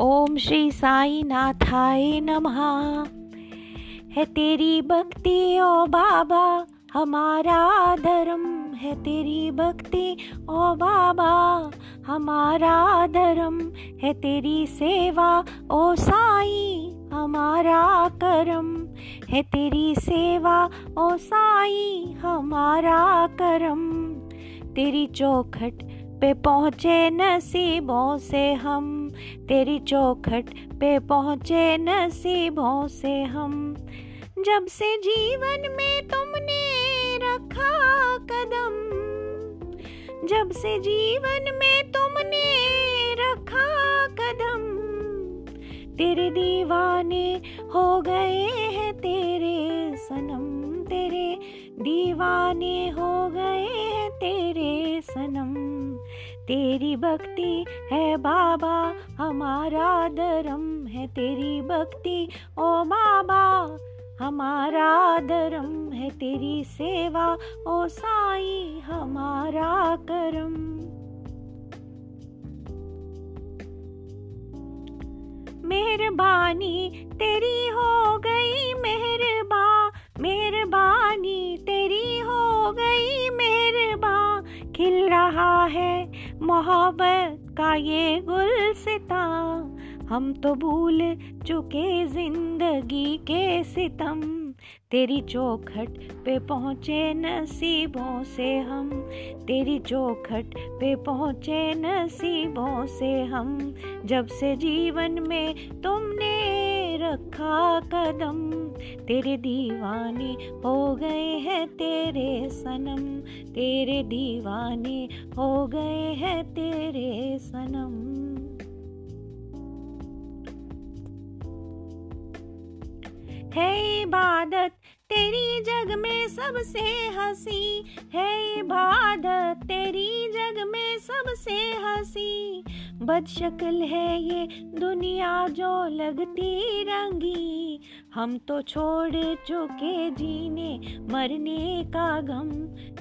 ओम श्री साई नाथाय नमः। है तेरी भक्ति, ओ बाबा हमारा धर्म है तेरी भक्ति, ओ बाबा हमारा धर्म है तेरी सेवा, ओ साई हमारा करम है तेरी सेवा, ओ साई हमारा करम तेरी चौखट पे पहुँचे नसीबों से हम। तेरी चौखट पे पहुँचे नसीबों से हम। जब से जीवन में तुमने रखा कदम, जब से जीवन में तुमने रखा कदम, तेरे दीवाने हो गए हैं तेरे सनम, तेरे दीवाने हो तेरी भक्ति है बाबा, हमारा धर्म है तेरी भक्ति। ओ बाबा, हमारा धर्म है तेरी सेवा। ओ साई, हमारा करम। मेहरबानी तेरी हो गई, मेहरबा। मेहरबानी तेरी हो गई, मेहरबा। खिल रहा है मोहब्बत का ये गुल सिता हम तो भूल चुके ज़िंदगी के सितम। तेरी चौखट पे पहुँचे नसीबों से हम, तेरी चौखट पे पहुँचे नसीबों से हम। जब से जीवन में तुमने रखा कदम तेरे दीवाने हो गए हैं तेरे सनम। तेरे दीवाने हो गए हैं तेरे सनम। है इबादत तेरी जग में सबसे हँसी है इबादत तेरी जग में सबसे हँसी। बदशक्ल है ये दुनिया जो लगती रंगी। हम तो छोड़ चुके जीने, मरने का गम।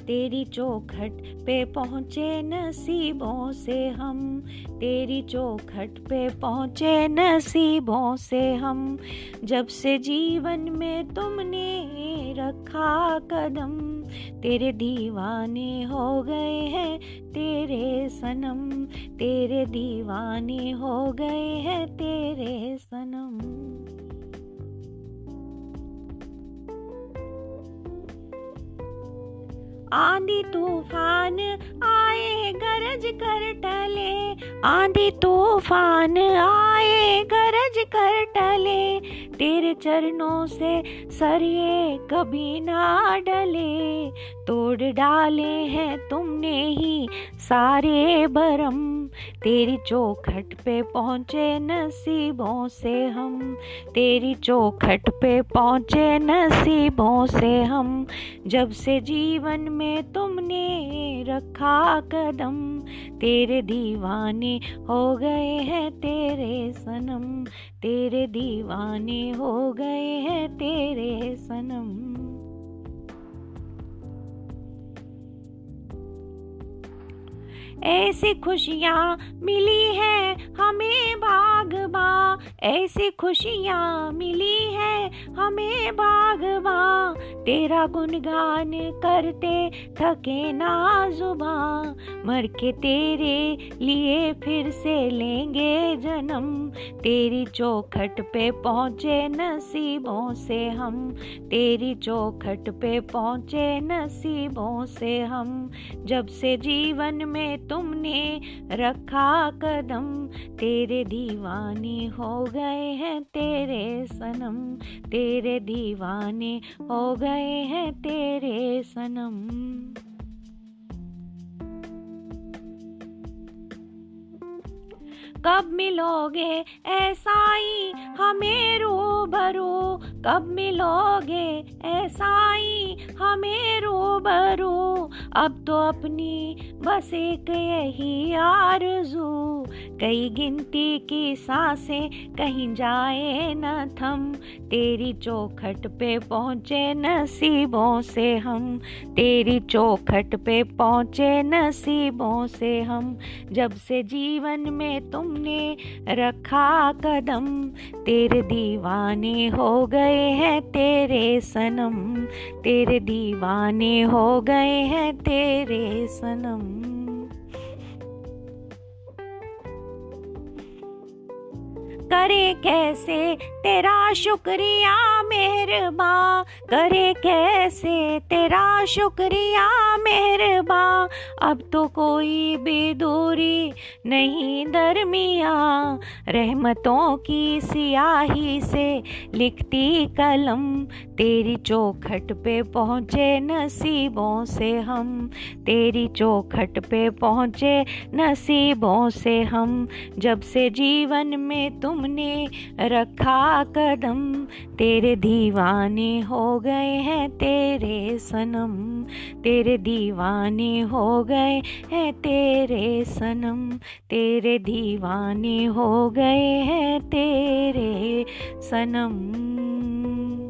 तेरी चौखट पे पहुँचे नसीबों से हम। तेरी चौखट पे पहुँचे नसीबों से हम। जब से जीवन में तुमने रखा कदम। तेरे दीवाने हो गए हैं, तेरे सनम। तेरे दीवाने हो गए हैं, तेरे सनम। आंधी तूफ़ान आए गरज कर टले। आंधी तूफ़ान आए गरज कर टले। तेरे चरणों से सर ये कभी ना डले। तोड़ डाले हैं तुमने ही सारे भरम। तेरी चौखट पे पहुँचे नसीबों से हम। तेरी चौखट पे पहुँचे नसीबों से हम। जब से जीवन में तुमने रखा कदम, तेरे दीवाने हो गए हैं तेरे सनम। तेरे दीवाने हो गए हैं तेरे सनम। ऐसी खुशियाँ मिली है हमें बागबा ऐसी खुशियाँ मिली है हमें बागबा तेरा गुनगान करते थके ना जुबा, मर के तेरे लिए फिर से लेंगे जन्म। तेरी चौखट पे पहुँचे नसीबों से हम, तेरी चौखट पे पहुँचे नसीबों से हम। जब से जीवन में तुमने रखा कदम, तेरे दीवाने हो गए हैं तेरे सनम, तेरे दीवाने हो गए हैं तेरे सनम। कब मिलोगे ऐसा ही हमें रूबरू? कब मिलोगे ऐसा ही हमें रूबरू? अब तो अपनी बस एक यही आरज़ू। कई गिनती की साँसें कहीं जाए न थम। तेरी चौखट पे पहुँचे नसीबों से हम। तेरी चौखट पे पहुँचे नसीबों से हम। जब से जीवन में तुमने रखा कदम, तेरे दीवाने हो गए हैं तेरे सनम। तेरे दीवाने हो गए हैं तेरे सनम। करे कैसे तेरा शुक्रिया? मेहरबा करे कैसे तेरा शुक्रिया मेहरबा। अब तो कोई भी दूरी नहीं दरमिया, रहमतों की सियाही से लिखती कलम। तेरी चौखट पे पहुँचे नसीबों से हम, तेरी चौखट पे पहुँचे नसीबों से हम। जब से जीवन में तुमने रखा कदम, तेरे दीवाने हो गए हैं तेरे सनम, तेरे दीवाने हो गए हैं तेरे सनम, तेरे दीवाने हो गए हैं तेरे सनम।